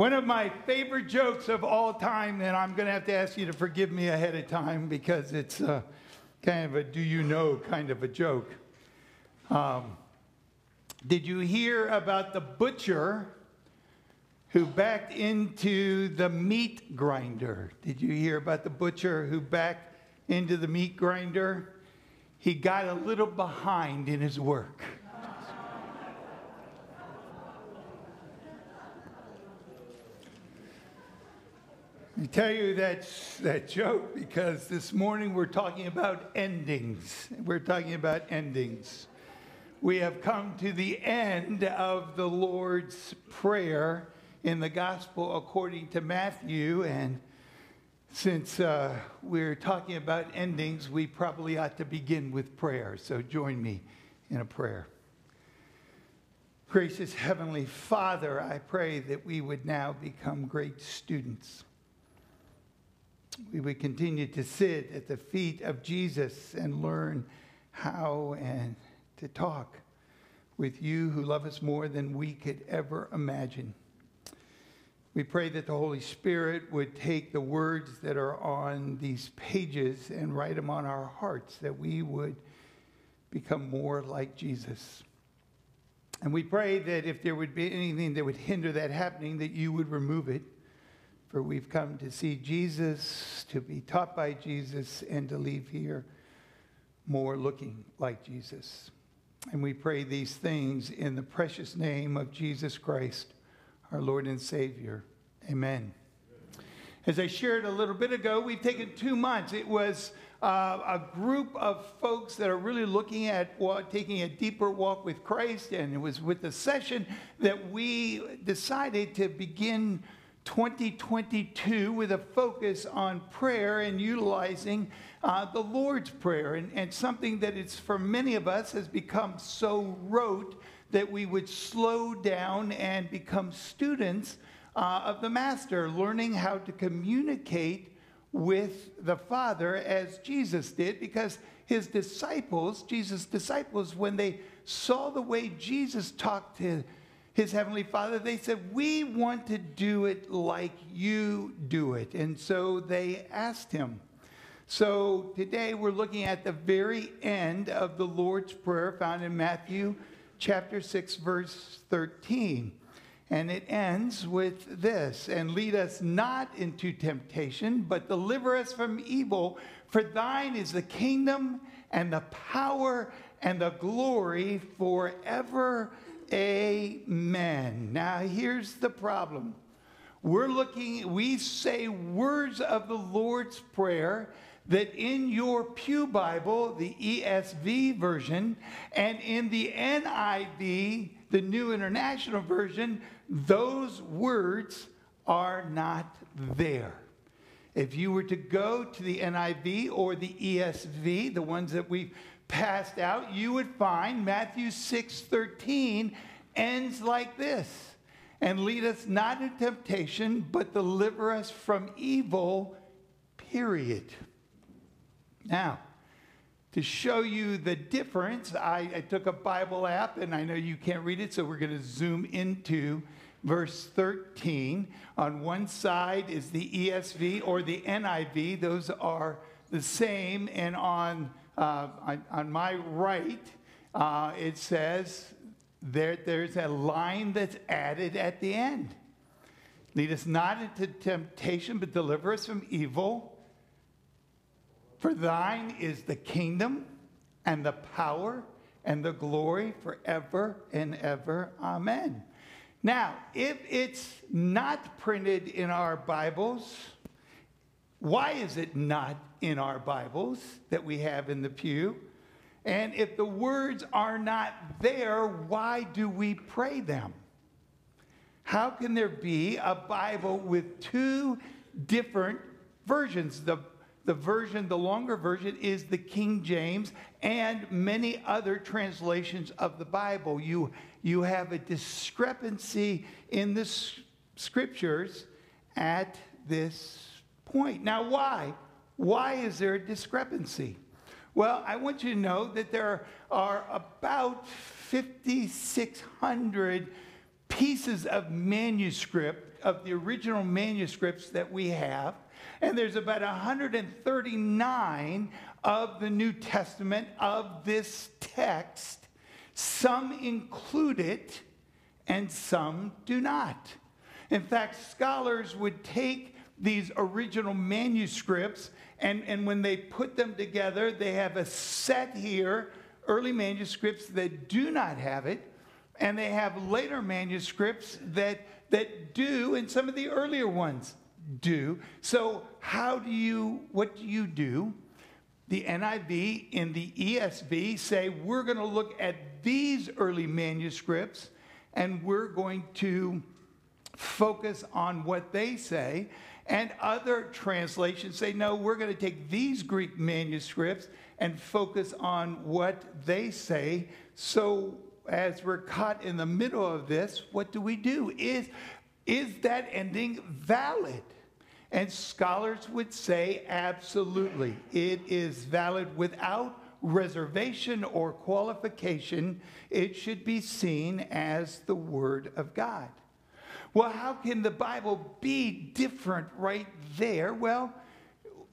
One of my favorite jokes of all time, and I'm going to have to ask you to forgive me ahead of time because it's uh, kind of a do you know kind of a joke. Um, did you hear about the butcher who backed into the meat grinder? Did you hear about the butcher who backed into the meat grinder? He got a little behind in his work. I tell you that, that joke because this morning we're talking about endings. We're talking about endings. We have come to the end of the Lord's Prayer in the Gospel according to Matthew. And since uh, we're talking about endings, we probably ought to begin with prayer. So join me in a prayer. Gracious Heavenly Father, I pray that we would now become great students we would continue to sit at the feet of Jesus and learn how and to talk with you who love us more than we could ever imagine. We pray that the Holy Spirit would take the words that are on these pages and write them on our hearts, that we would become more like Jesus. And we pray that if there would be anything that would hinder that happening, that you would remove it for we've come to see Jesus, to be taught by Jesus, and to leave here more looking like Jesus. And we pray these things in the precious name of Jesus Christ, our Lord and Savior. Amen. As I shared a little bit ago, we've taken two months. It was uh, a group of folks that are really looking at taking a deeper walk with Christ, and it was with the session that we decided to begin 2022 with a focus on prayer and utilizing uh, the Lord's Prayer, and, and something that it's for many of us has become so rote that we would slow down and become students uh, of the Master, learning how to communicate with the Father as Jesus did, because his disciples, Jesus' disciples, when they saw the way Jesus talked to his heavenly father, they said, We want to do it like you do it. And so they asked him. So today we're looking at the very end of the Lord's Prayer found in Matthew chapter 6, verse 13. And it ends with this and lead us not into temptation, but deliver us from evil. For thine is the kingdom and the power and the glory forever Amen. Now, here's the problem. We're looking, we say words of the Lord's Prayer that in your Pew Bible, the ESV version, and in the NIV, the New International Version, those words are not there. If you were to go to the NIV or the ESV, the ones that we've passed out, you would find Matthew 6:13 ends like this. And lead us not into temptation, but deliver us from evil, period. Now, to show you the difference, I, I, took a Bible app, and I know you can't read it, so we're going to zoom into verse 13. On one side is the ESV or the NIV, those are the same. And on on, on, my right, uh, it says there, there's a line that's added at the end. Lead us not into temptation, but deliver us from evil. For thine is the kingdom and the power and the glory forever and ever. Amen. Now, if it's not printed in our Bibles, why is it not in our Bibles that we have in the pew? And if the words are not there, why do we pray them? How can there be a Bible with two different versions? The, the version, the longer version, is the King James and many other translations of the Bible. You, you have a discrepancy in the scriptures at this point. Now, why? Why is there a discrepancy? Well, I want you to know that there are about 5,600 pieces of manuscript of the original manuscripts that we have, and there's about 139 of the New Testament of this text. Some include it, and some do not. In fact, scholars would take these original manuscripts, and, and when they put them together, they have a set here early manuscripts that do not have it, and they have later manuscripts that, that do, and some of the earlier ones do. So, how do you, what do you do? The NIV and the ESV say we're going to look at these early manuscripts and we're going to focus on what they say. And other translations say, no, we're going to take these Greek manuscripts and focus on what they say. So, as we're caught in the middle of this, what do we do? Is, is that ending valid? And scholars would say absolutely. It is valid without reservation or qualification. It should be seen as the Word of God. Well, how can the Bible be different right there? Well,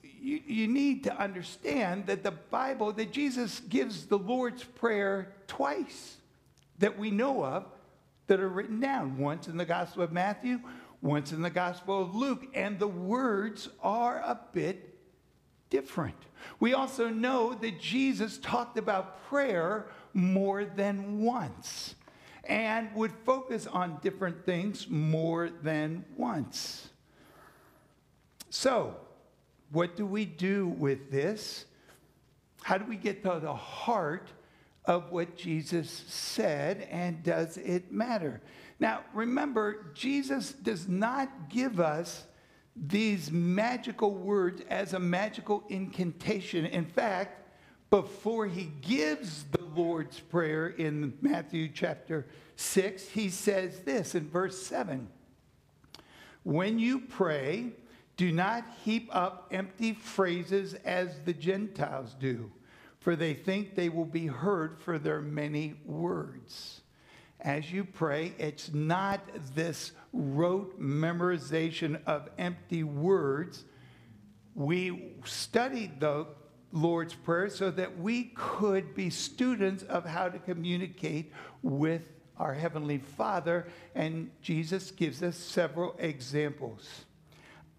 you, you need to understand that the Bible, that Jesus gives the Lord's Prayer twice that we know of that are written down once in the Gospel of Matthew, once in the Gospel of Luke, and the words are a bit different. We also know that Jesus talked about prayer more than once and would focus on different things more than once. So, what do we do with this? How do we get to the heart of what Jesus said, and does it matter? Now, remember, Jesus does not give us these magical words as a magical incantation. In fact, before he gives the Lord's Prayer in Matthew chapter 6, he says this in verse 7 When you pray, do not heap up empty phrases as the Gentiles do, for they think they will be heard for their many words as you pray, it's not this rote memorization of empty words. We studied the Lord's Prayer so that we could be students of how to communicate with our Heavenly Father, and Jesus gives us several examples.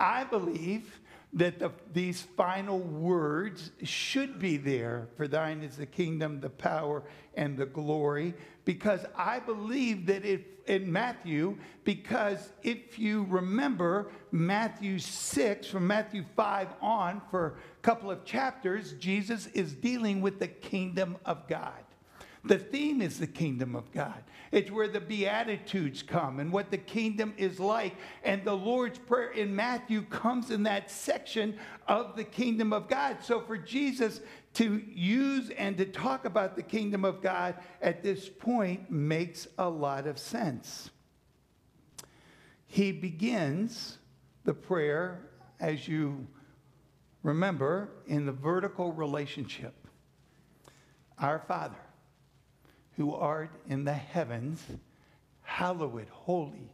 I believe that the, these final words should be there for thine is the kingdom, the power, and the glory, because I believe that if in Matthew, because if you remember Matthew 6, from Matthew 5 on, for couple of chapters, Jesus is dealing with the kingdom of God. The theme is the kingdom of God. It's where the Beatitudes come and what the kingdom is like. And the Lord's Prayer in Matthew comes in that section of the kingdom of God. So for Jesus to use and to talk about the kingdom of God at this point makes a lot of sense. He begins the prayer, as you remember, in the vertical relationship Our Father who art in the heavens, hallowed, holy,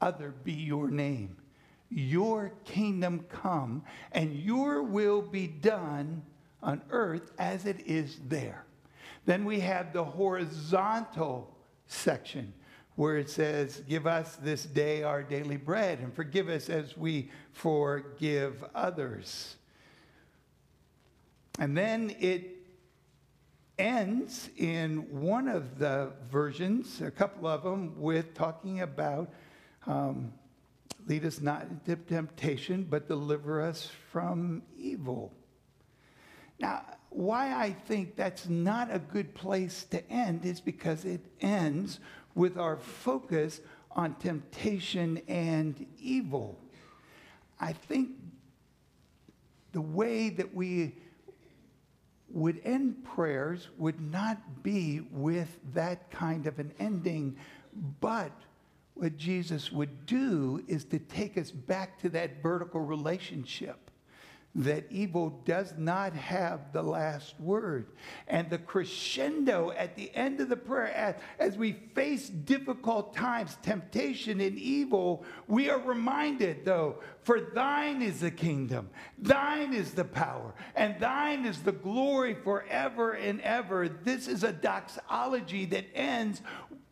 other be your name. Your kingdom come, and your will be done on earth as it is there. Then we have the horizontal section where it says, Give us this day our daily bread, and forgive us as we forgive others. And then it ends in one of the versions, a couple of them, with talking about um, lead us not into temptation, but deliver us from evil. Now, why I think that's not a good place to end is because it ends with our focus on temptation and evil. I think the way that we would end prayers would not be with that kind of an ending, but what Jesus would do is to take us back to that vertical relationship. That evil does not have the last word. And the crescendo at the end of the prayer, as, as we face difficult times, temptation, and evil, we are reminded, though, for thine is the kingdom, thine is the power, and thine is the glory forever and ever. This is a doxology that ends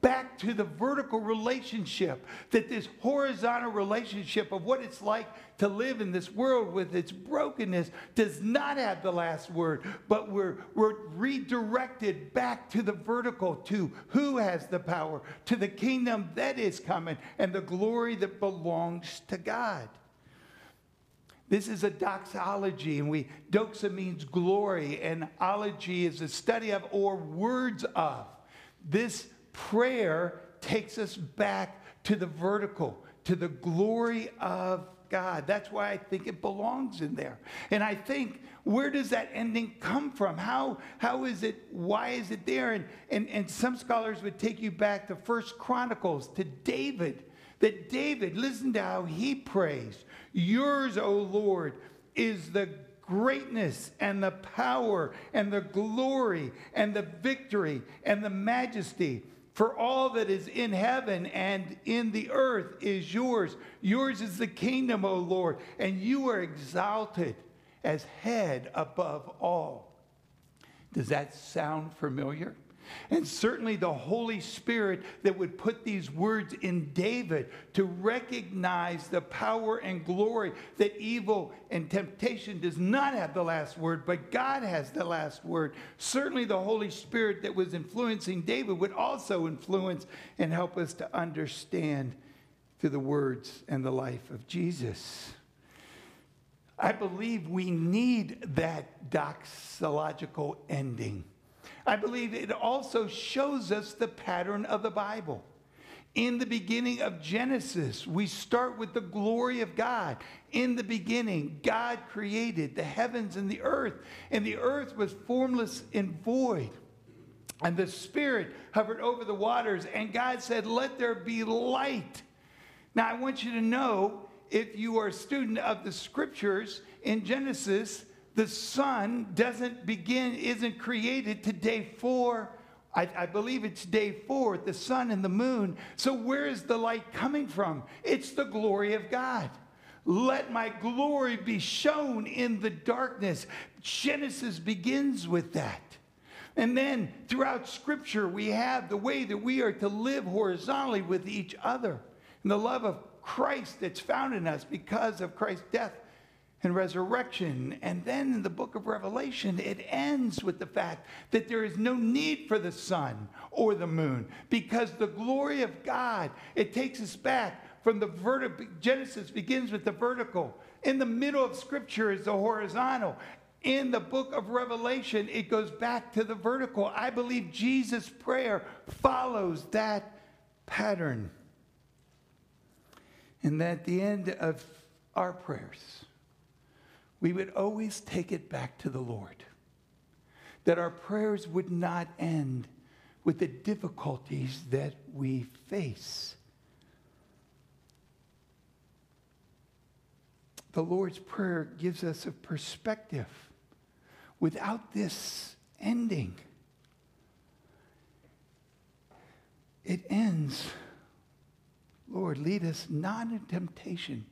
back to the vertical relationship, that this horizontal relationship of what it's like to live in this world with its brokenness does not have the last word, but we're, we're redirected back to the vertical, to who has the power, to the kingdom that is coming, and the glory that belongs to God. This is a doxology, and we doxa means glory, and ology is a study of or words of. This prayer takes us back to the vertical, to the glory of God. That's why I think it belongs in there. And I think, where does that ending come from? How, how is it, why is it there? And, and, and some scholars would take you back to First Chronicles, to David. That David, listen to how he prays. Yours, O Lord, is the greatness and the power and the glory and the victory and the majesty. For all that is in heaven and in the earth is yours. Yours is the kingdom, O Lord, and you are exalted as head above all. Does that sound familiar? And certainly the Holy Spirit that would put these words in David to recognize the power and glory that evil and temptation does not have the last word, but God has the last word. Certainly the Holy Spirit that was influencing David would also influence and help us to understand through the words and the life of Jesus. I believe we need that doxological ending. I believe it also shows us the pattern of the Bible. In the beginning of Genesis, we start with the glory of God. In the beginning, God created the heavens and the earth, and the earth was formless and void. And the Spirit hovered over the waters, and God said, Let there be light. Now, I want you to know if you are a student of the scriptures in Genesis, the sun doesn't begin, isn't created to day four. I, I, believe it's day four, the sun and the moon. So, where is the light coming from? It's the glory of God. Let my glory be shown in the darkness. Genesis begins with that. And then throughout Scripture, we have the way that we are to live horizontally with each other and the love of Christ that's found in us because of Christ's death and resurrection. And then in the book of Revelation, it ends with the fact that there is no need for the sun or the moon because the glory of God, it takes us back from the vertical. Genesis begins with the vertical. In the middle of scripture is the horizontal. In the book of Revelation, it goes back to the vertical. I believe Jesus' prayer follows that pattern. And at the end of our prayers, we would always take it back to the Lord. That our prayers would not end with the difficulties that we face. The Lord's Prayer gives us a perspective without this ending. It ends, Lord, lead us not into temptation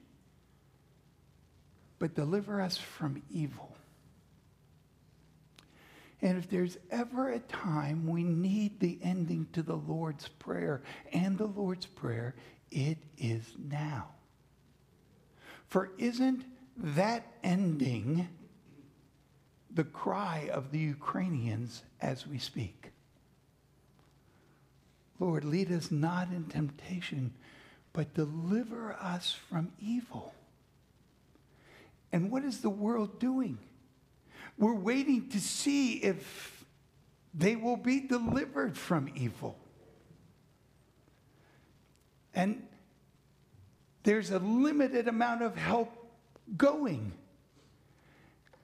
but deliver us from evil. And if there's ever a time we need the ending to the Lord's Prayer and the Lord's Prayer, it is now. For isn't that ending the cry of the Ukrainians as we speak? Lord, lead us not in temptation, but deliver us from evil. And what is the world doing? We're waiting to see if they will be delivered from evil. And there's a limited amount of help going.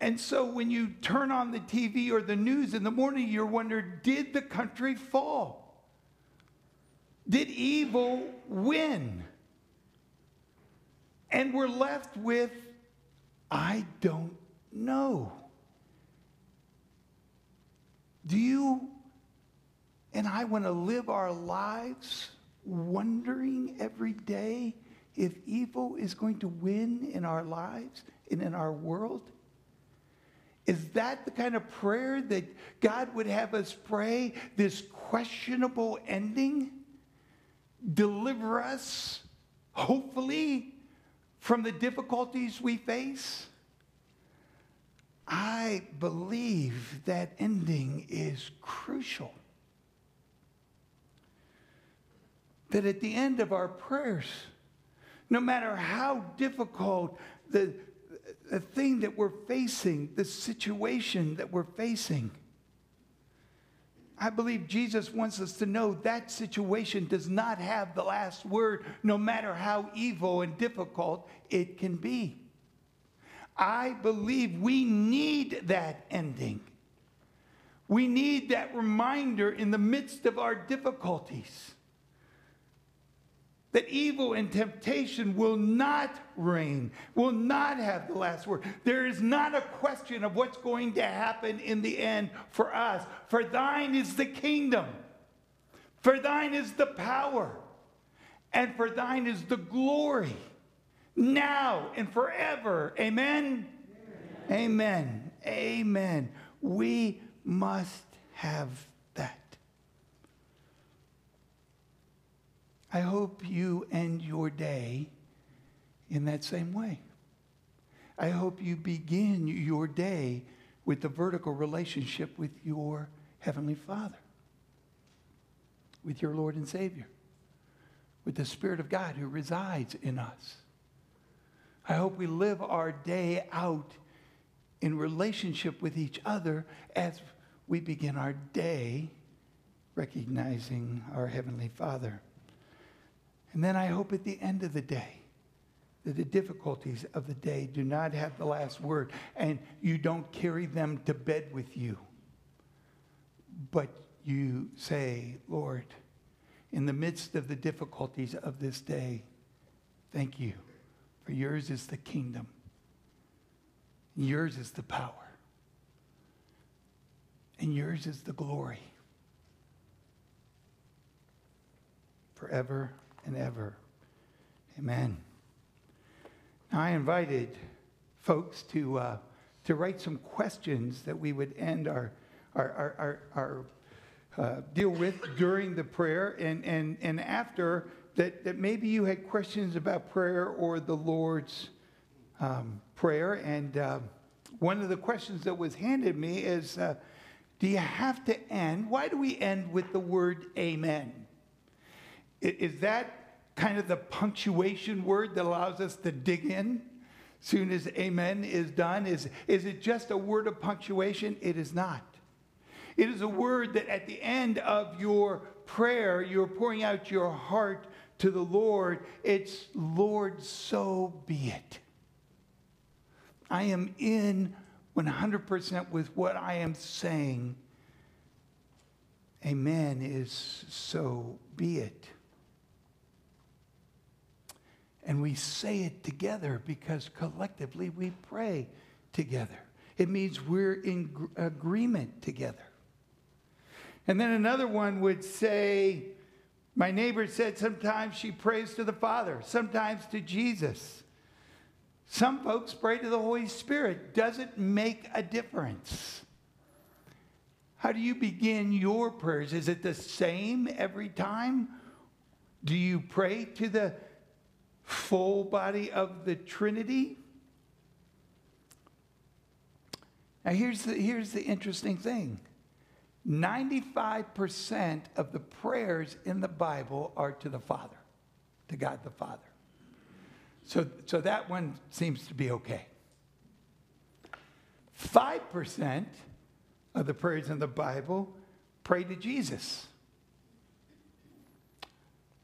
And so when you turn on the TV or the news in the morning, you're wondering did the country fall? Did evil win? And we're left with I don't know. Do you and I want to live our lives wondering every day if evil is going to win in our lives and in our world? Is that the kind of prayer that God would have us pray? This questionable ending? Deliver us, hopefully, from the difficulties we face? I believe that ending is crucial. That at the end of our prayers, no matter how difficult the, the thing that we're facing, the situation that we're facing, I believe Jesus wants us to know that situation does not have the last word, no matter how evil and difficult it can be. I believe we need that ending. We need that reminder in the midst of our difficulties that evil and temptation will not reign, will not have the last word. There is not a question of what's going to happen in the end for us. For thine is the kingdom, for thine is the power, and for thine is the glory now and forever. Amen? Amen. Amen. Amen. We must have that. I hope you end your day in that same way. I hope you begin your day with the vertical relationship with your Heavenly Father, with your Lord and Savior, with the Spirit of God who resides in us. I hope we live our day out in relationship with each other as we begin our day recognizing our Heavenly Father. And then I hope at the end of the day that the difficulties of the day do not have the last word and you don't carry them to bed with you. But you say, Lord, in the midst of the difficulties of this day, thank you for yours is the kingdom, yours is the power, and yours is the glory forever and ever. Amen. Now, I invited folks to, uh, to write some questions that we would end our, our, our, our, our uh, deal with during the prayer and, and, and after that, that maybe you had questions about prayer or the Lord's um, Prayer. And uh, one of the questions that was handed me is uh, Do you have to end? Why do we end with the word amen? Is that kind of the punctuation word that allows us to dig in? Soon as amen is done, is, is it just a word of punctuation? It is not. It is a word that at the end of your prayer, you're pouring out your heart to the Lord, it's, Lord, so be it. I am in 100% with what I am saying. Amen is so be it. And we say it together because collectively we pray together. It means we're in agreement together. And then another one would say, my neighbor said sometimes she prays to the Father, sometimes to Jesus. Some folks pray to the Holy Spirit. Does it make a difference? How do you begin your prayers? Is it the same every time? Do you pray to the full body of the Trinity? Now, here's the, here's the interesting thing 95% of the prayers in the Bible are to the Father, to God the Father. So, so that one seems to be okay. 5% of the prayers in the Bible pray to Jesus.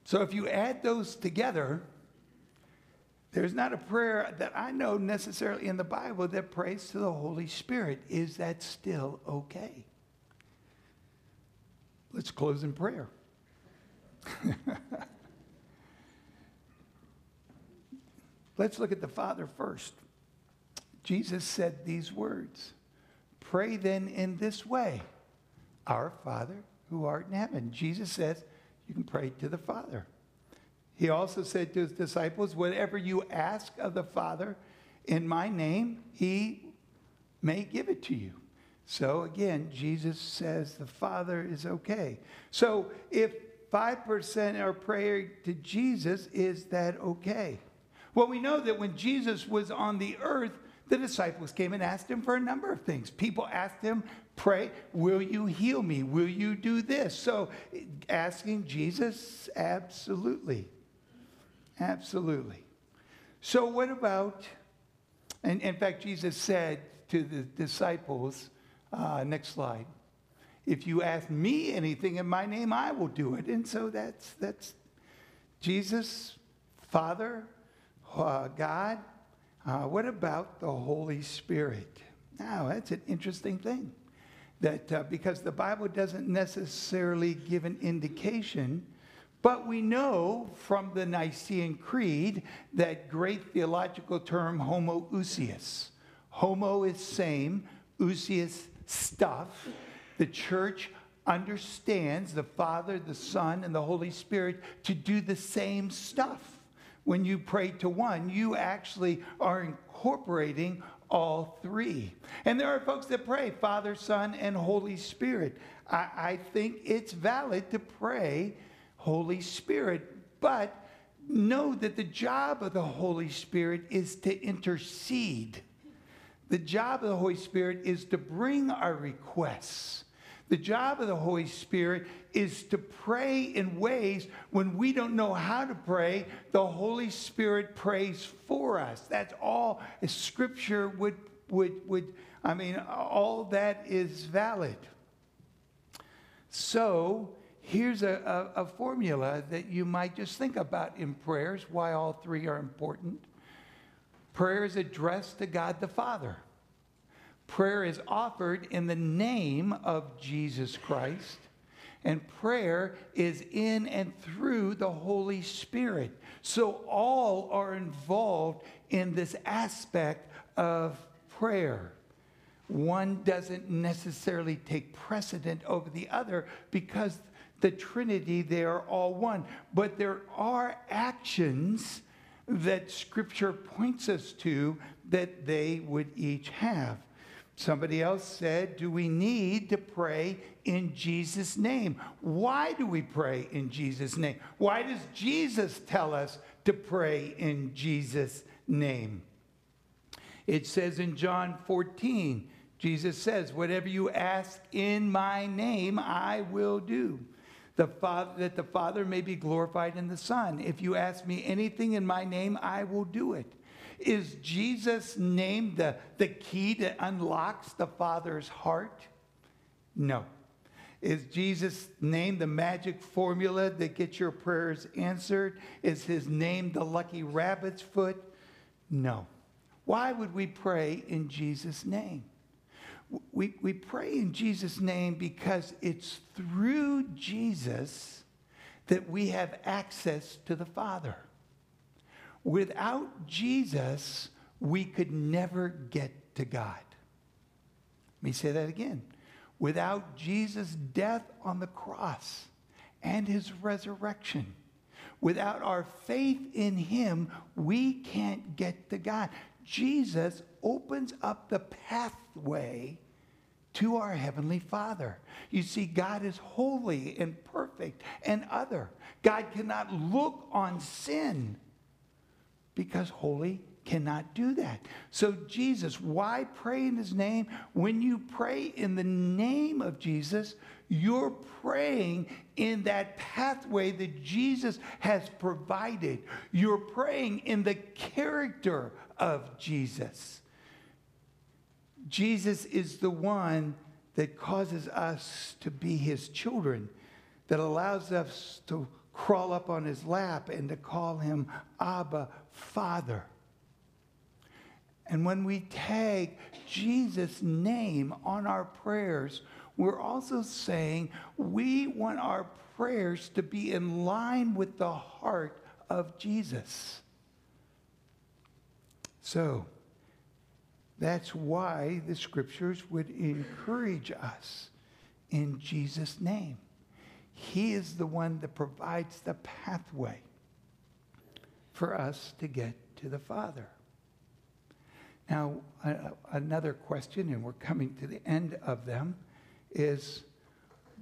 So if you add those together, there's not a prayer that I know necessarily in the Bible that prays to the Holy Spirit. Is that still okay? Let's close in prayer. Let's look at the Father first. Jesus said these words Pray then in this way Our Father who art in heaven. Jesus says you can pray to the Father. He also said to his disciples, Whatever you ask of the Father in my name, he may give it to you. So again, Jesus says the Father is okay. So if 5% are praying to Jesus, is that okay? Well, we know that when Jesus was on the earth, the disciples came and asked him for a number of things. People asked him, Pray, will you heal me? Will you do this? So asking Jesus, absolutely. Absolutely. So, what about, and in fact, Jesus said to the disciples, uh, next slide, if you ask me anything in my name, I will do it. And so that's, that's Jesus, Father, uh, God. Uh, what about the Holy Spirit? Now, that's an interesting thing. That uh, because the Bible doesn't necessarily give an indication, but we know from the Nicene Creed that great theological term homoousios. Homo is same, ousios stuff. The church understands the Father, the Son, and the Holy Spirit to do the same stuff. When you pray to one, you actually are incorporating all three. And there are folks that pray Father, Son, and Holy Spirit. I, I think it's valid to pray Holy Spirit, but know that the job of the Holy Spirit is to intercede. The job of the Holy Spirit is to bring our requests. The job of the Holy Spirit is to pray in ways when we don't know how to pray, the Holy Spirit prays for us. That's all Scripture would, would, would I mean, all that is valid. So, here's a, a, a formula that you might just think about in prayers, why all three are important. Prayer is addressed to God the Father. Prayer is offered in the name of Jesus Christ. And prayer is in and through the Holy Spirit. So all are involved in this aspect of prayer. One doesn't necessarily take precedent over the other because the Trinity, they are all one. But there are actions that Scripture points us to that they would each have. Somebody else said, Do we need to pray in Jesus' name? Why do we pray in Jesus' name? Why does Jesus tell us to pray in Jesus' name? It says in John 14, Jesus says, Whatever you ask in my name, I will do. The Father, that the Father may be glorified in the Son. If you ask me anything in my name, I will do it. Is Jesus' name the, the key that unlocks the Father's heart? No. Is Jesus' name the magic formula that gets your prayers answered? Is his name the lucky rabbit's foot? No. Why would we pray in Jesus' name? We, we pray in Jesus' name because it's through Jesus that we have access to the Father. Without Jesus, we could never get to God. Let me say that again. Without Jesus' death on the cross and his resurrection, without our faith in him, we can't get to God. Jesus opens up the pathway to our Heavenly Father. You see, God is holy and perfect and other. God cannot look on sin because holy cannot do that. So, Jesus, why pray in his name? When you pray in the name of Jesus, you're praying in that pathway that Jesus has provided. You're praying in the character of Jesus. Jesus is the one that causes us to be his children, that allows us to crawl up on his lap and to call him Abba, Father. And when we tag Jesus' name on our prayers, we're also saying we want our prayers to be in line with the heart of Jesus. So, That's why the scriptures would encourage us in Jesus' name. He is the one that provides the pathway for us to get to the Father. Now, another question, and we're coming to the end of them, is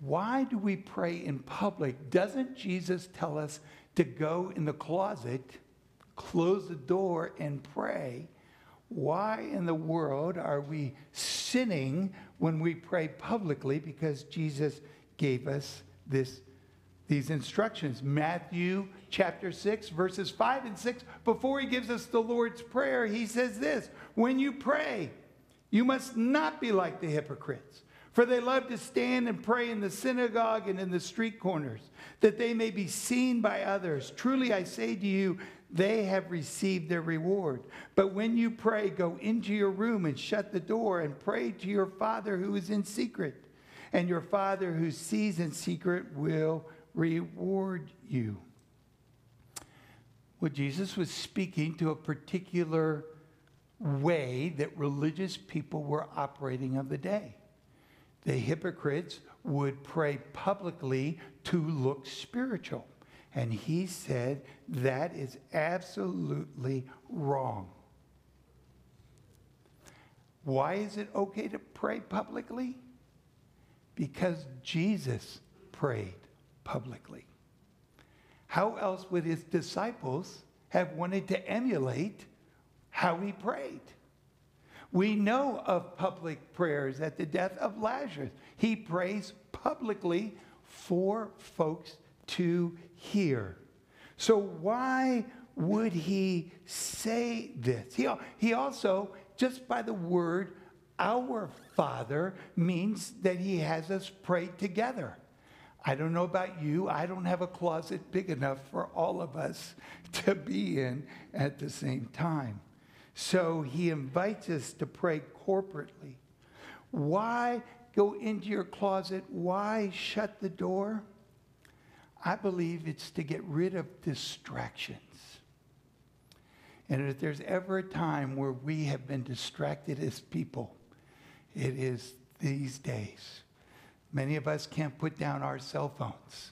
why do we pray in public? Doesn't Jesus tell us to go in the closet, close the door, and pray? Why in the world are we sinning when we pray publicly? Because Jesus gave us this these instructions. Matthew chapter 6, verses 5 and 6, before he gives us the Lord's Prayer, he says this When you pray, you must not be like the hypocrites, for they love to stand and pray in the synagogue and in the street corners, that they may be seen by others. Truly I say to you, they have received their reward. But when you pray, go into your room and shut the door and pray to your Father who is in secret. And your Father who sees in secret will reward you. Well, Jesus was speaking to a particular way that religious people were operating of the day. The hypocrites would pray publicly to look spiritual. And he said that is absolutely wrong. Why is it okay to pray publicly? Because Jesus prayed publicly. How else would his disciples have wanted to emulate how he prayed? We know of public prayers at the death of Lazarus. He prays publicly for folks to hear. So, why would he say this? He, he also, just by the word, our Father, means that he has us pray together. I don't know about you. I don't have a closet big enough for all of us to be in at the same time. So he invites us to pray corporately. Why go into your closet? Why shut the door? I believe it's to get rid of distractions. And if there's ever a time where we have been distracted as people, it is these days. Many of us can't put down our cell phones.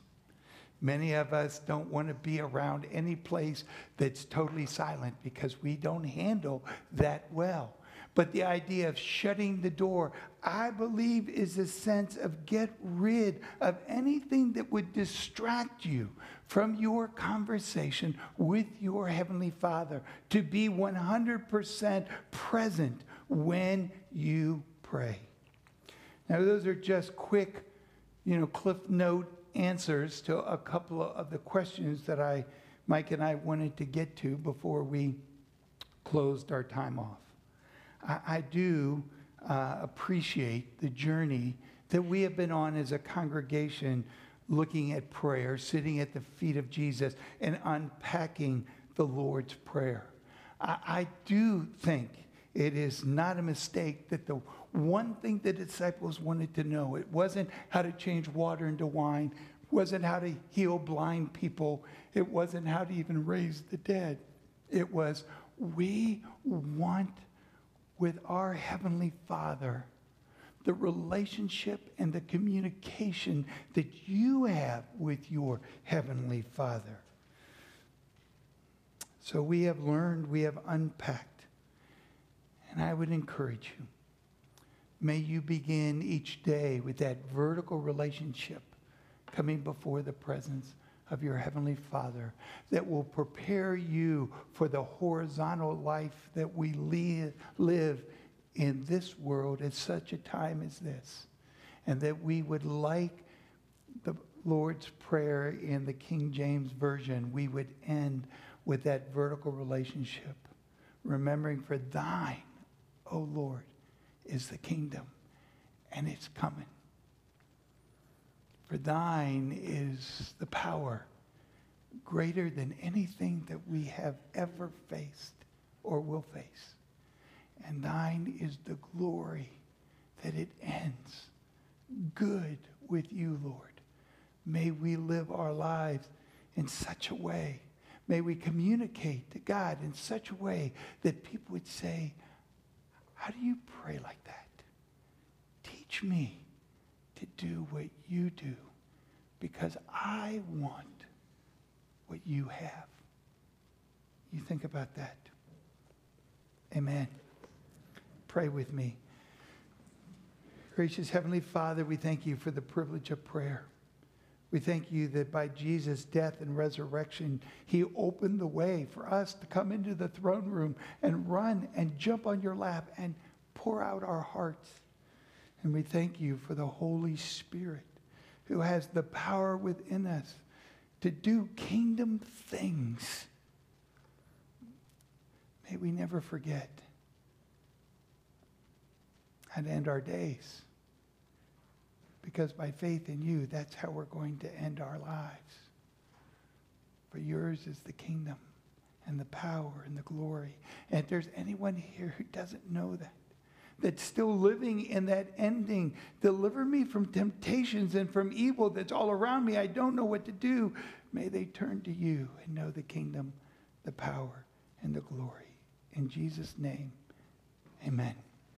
Many of us don't want to be around any place that's totally silent because we don't handle that well. But the idea of shutting the door, I believe, is a sense of get rid of anything that would distract you from your conversation with your Heavenly Father, to be 100% present when you pray. Now, those are just quick, you know, cliff note answers to a couple of the questions that I, Mike and I wanted to get to before we closed our time off. I, I do uh, appreciate the journey that we have been on as a congregation looking at prayer, sitting at the feet of Jesus, and unpacking the Lord's Prayer. I, I do think it is not a mistake that the one thing the disciples wanted to know. It wasn't how to change water into wine, it wasn't how to heal blind people, it wasn't how to even raise the dead. It was, we want with our Heavenly Father the relationship and the communication that you have with your Heavenly Father. So we have learned, we have unpacked. And I would encourage you May you begin each day with that vertical relationship coming before the presence of your Heavenly Father that will prepare you for the horizontal life that we live in this world at such a time as this. And that we would, like the Lord's Prayer in the King James Version, we would end with that vertical relationship, remembering for thine, O Lord, is the kingdom, and it's coming. For thine is the power greater than anything that we have ever faced or will face. And thine is the glory that it ends good with you, Lord. May we live our lives in such a way. May we communicate to God in such a way that people would say, How do you pray like that? Teach me to do what you do because I want what you have. You think about that. Amen. Pray with me. Gracious Heavenly Father, we thank you for the privilege of prayer. We thank you that by Jesus' death and resurrection, he opened the way for us to come into the throne room and run and jump on your lap and pour out our hearts. And we thank you for the Holy Spirit who has the power within us to do kingdom things. May we never forget and end our days. Because by faith in you, that's how we're going to end our lives. For yours is the kingdom and the power and the glory. And if there's anyone here who doesn't know that, that's still living in that ending, deliver me from temptations and from evil that's all around me. I don't know what to do. May they turn to you and know the kingdom, the power, and the glory. In Jesus' name, amen.